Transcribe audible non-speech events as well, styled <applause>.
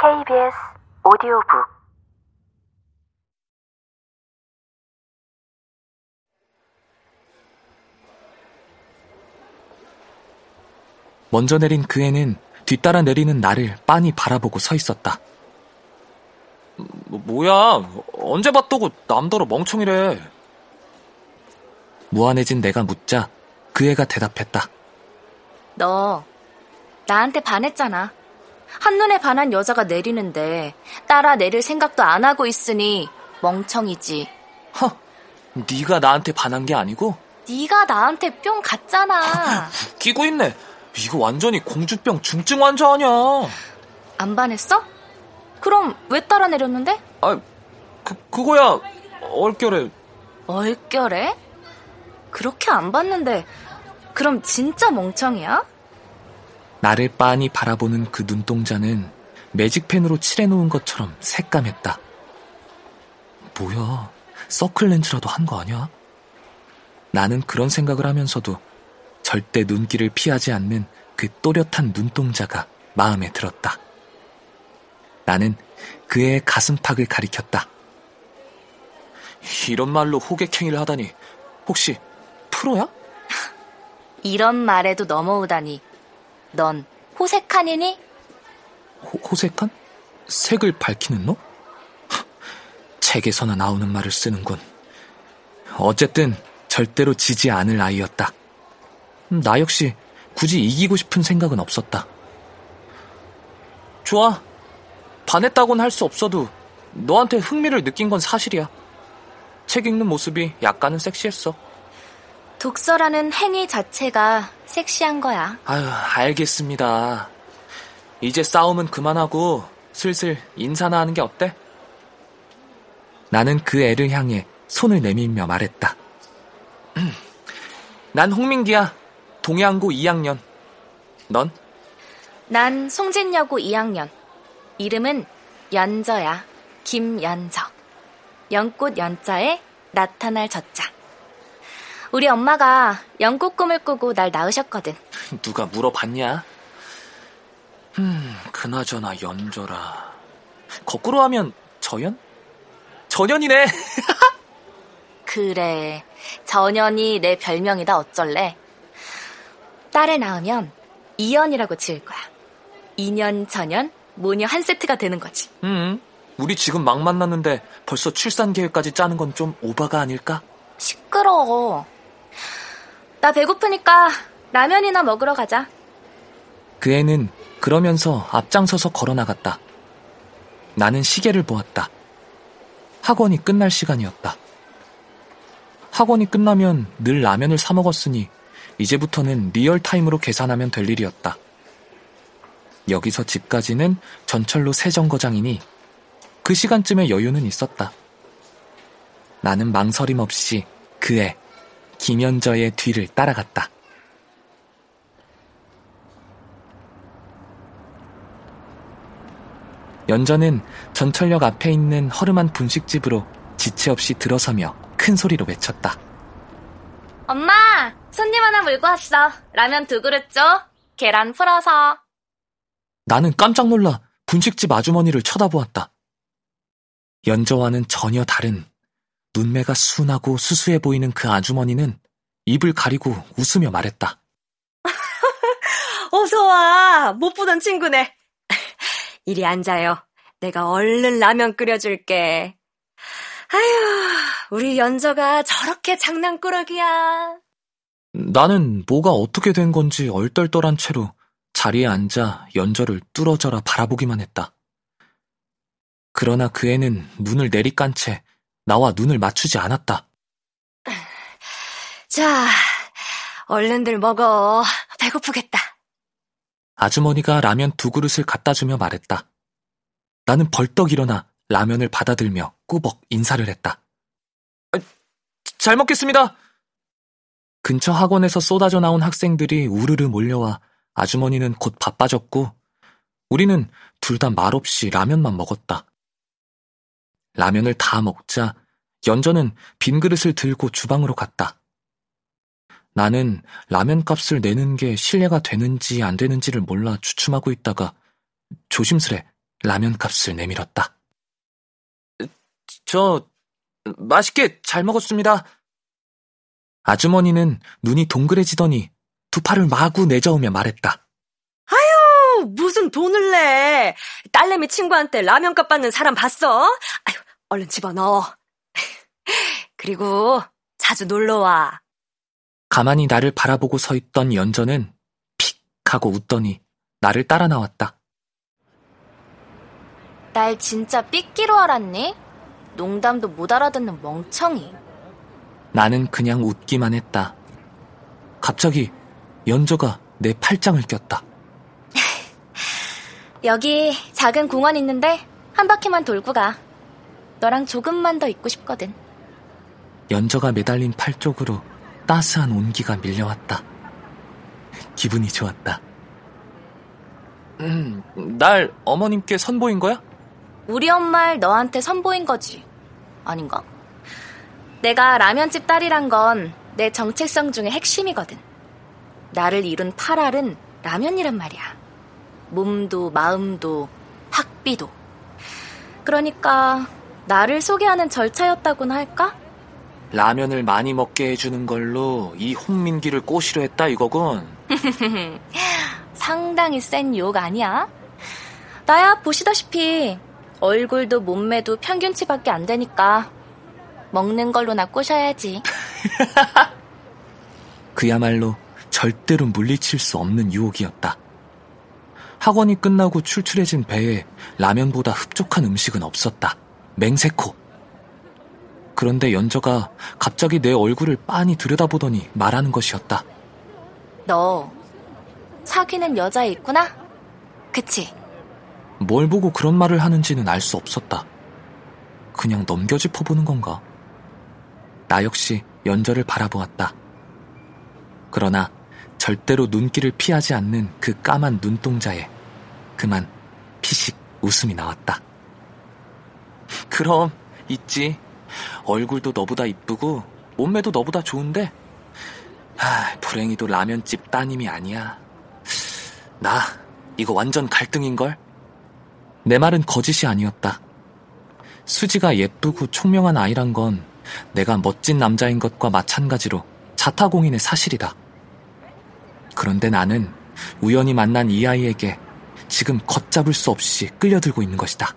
KBS 오디오북 먼저 내린 그 애는 뒤따라 내리는 나를 빤히 바라보고 서 있었다. 뭐, 뭐야? 언제 봤다고 남더러 멍청이래. 무안해진 내가 묻자 그 애가 대답했다. 너 나한테 반했잖아. 한눈에 반한 여자가 내리는데 따라 내릴 생각도 안 하고 있으니 멍청이지. 허, 네가 나한테 반한 게 아니고? 네가 나한테 뿅 갔잖아. <laughs> 끼고 있네. 이거 완전히 공주병 중증 환자 아니야. 안 반했어? 그럼 왜 따라 내렸는데? 아, 그, 그거야, 얼결에. 얼결에? 그렇게 안 봤는데 그럼 진짜 멍청이야? 나를 빤히 바라보는 그 눈동자는 매직펜으로 칠해놓은 것처럼 새까맸다. 뭐야, 서클 렌즈라도 한 거 아니야? 나는 그런 생각을 하면서도 절대 눈길을 피하지 않는 그 또렷한 눈동자가 마음에 들었다. 나는 그의 가슴팍을 가리켰다. 이런 말로 호객행위를 하다니. 혹시 프로야? 이런 말에도 넘어오다니. 넌 호색한이니? 호, 호색한? 색을 밝히는 너? 하, 책에서나 나오는 말을 쓰는군. 어쨌든 절대로 지지 않을 아이였다. 나 역시 굳이 이기고 싶은 생각은 없었다. 좋아. 반했다고는 할수 없어도 너한테 흥미를 느낀 건 사실이야. 책 읽는 모습이 약간은 섹시했어. 독서라는 행위 자체가 섹시한 거야. 아유, 알겠습니다. 이제 싸움은 그만하고 슬슬 인사나 하는 게 어때? 나는 그 애를 향해 손을 내밀며 말했다. <clears throat> 난 홍민기야. 동해안고 2학년. 넌? 난 송진여고 2학년. 이름은 연저야. 김연저. 연꽃 연자에 나타날 저자. 우리 엄마가 연꽃 꿈을 꾸고 날 낳으셨거든. <laughs> 누가 물어봤냐? 음, 그나저나 연저라. 거꾸로 하면 저연? 전연이네. <laughs> 그래. 전연이 내 별명이다 어쩔래. 딸을 낳으면 이연이라고 지을 거야. 이년 전연 모녀 한 세트가 되는 거지. 음, 우리 지금 막 만났는데 벌써 출산 계획까지 짜는 건 좀 오바가 아닐까? 시끄러워. 나 배고프니까 라면이나 먹으러 가자. 그 애는 그러면서 앞장서서 걸어 나갔다. 나는 시계를 보았다. 학원이 끝날 시간이었다. 학원이 끝나면 늘 라면을 사 먹었으니 이제부터는 real time으로 계산하면 될 일이었다. 여기서 집까지는 전철로 세 정거장이니 그 시간쯤에 여유는 있었다. 나는 망설임 없이 그의 김연저의 뒤를 따라갔다. 연저는 전철역 앞에 있는 허름한 분식집으로 지체 없이 들어서며 큰 소리로 외쳤다. 엄마! 손님 하나 물고 왔어. 라면 두 그릇 줘. 계란 풀어서. 나는 깜짝 놀라 분식집 아주머니를 쳐다보았다. 연저와는 전혀 다른 눈매가 순하고 수수해 보이는 그 아주머니는 입을 가리고 웃으며 말했다. <laughs> 어서와. 못 보던 친구네. <laughs> 이리 앉아요. 내가 얼른 라면 끓여줄게. 아휴, 우리 연저가 저렇게 장난꾸러기야. 나는 뭐가 어떻게 된 건지 얼떨떨한 채로 자리에 앉아 연저를 뚫어져라 바라보기만 했다. 그러나 그 애는 눈을 내리깐 채 나와 눈을 맞추지 않았다. 자, 얼른들 먹어. 배고프겠다. 아주머니가 라면 두 그릇을 갖다 주며 말했다. 나는 벌떡 일어나 라면을 받아들며 꾸벅 인사를 했다. 잘 먹겠습니다. 근처 학원에서 쏟아져 나온 학생들이 우르르 몰려와 아주머니는 곧 바빠졌고 우리는 둘 다 말없이 라면만 먹었다. 라면을 다 먹자 연저는 빈 그릇을 들고 주방으로 갔다. 나는 라면 값을 내는 게 신뢰가 되는지 안 되는지를 몰라 주춤하고 있다가 조심스레 라면 값을 내밀었다. 저, 맛있게 잘 먹었습니다. 아주머니는 눈이 동그래지더니 두 팔을 마구 내저으며 말했다. 아유, 무슨 돈을 내. 딸내미 친구한테 라면값 받는 사람 봤어? 아유, 얼른 집어넣어. <laughs> 그리고 자주 놀러와. 가만히 나를 바라보고 서 있던 연전은 픽 하고 웃더니 나를 따라 나왔다. 날 진짜 삐끼로 알았니? 농담도 못 알아듣는 멍청이. 나는 그냥 웃기만 했다. 갑자기 연저가 내 팔짱을 꼈다. <laughs> 여기 작은 공원 있는데 한 바퀴만 돌고 가. 너랑 조금만 더 있고 싶거든. 연저가 매달린 팔 쪽으로 따스한 온기가 밀려왔다. 기분이 좋았다. 음, 날 어머님께 선보인 거야? 우리 엄마를 너한테 선보인 거지. 아닌가? 내가 라면집 딸이란 건 내 정체성 중의 핵심이거든. 나를 이룬 8알은 라면이란 말이야. 몸도 마음도 학비도. 그러니까 나를 소개하는 절차였다고나 할까? 라면을 많이 먹게 해주는 걸로 이 홍민기를 꼬시려 했다 이거군. <laughs> 상당히 센 욕 아니야? 나야 보시다시피 얼굴도 몸매도 평균치밖에 안 되니까 먹는 걸로나 꼬셔야지. <laughs> 그야말로 절대로 물리칠 수 없는 유혹이었다. 학원이 끝나고 출출해진 배에 라면보다 흡족한 음식은 없었다. 맹세코. 그런데 연저가 갑자기 내 얼굴을 빤히 들여다보더니 말하는 것이었다. 너 사귀는 여자 있구나? 그치? 뭘 보고 그런 말을 하는지는 알 수 없었다. 그냥 넘겨짚어 보는 건가? 나 역시 연저를 바라보았다. 그러나 절대로 눈길을 피하지 않는 그 까만 눈동자에 그만 피식 웃음이 나왔다. 그럼 있지. 얼굴도 너보다 이쁘고 몸매도 너보다 좋은데 아, 불행히도 라면집 따님이 아니야. 나 이거 완전 갈등인걸? 내 말은 거짓이 아니었다. 수지가 예쁘고 총명한 아이란 건 내가 멋진 남자인 것과 마찬가지로 자타공인의 사실이다. 그런데 나는 우연히 만난 이 아이에게 지금 걷잡을 수 없이 끌려들고 있는 것이다.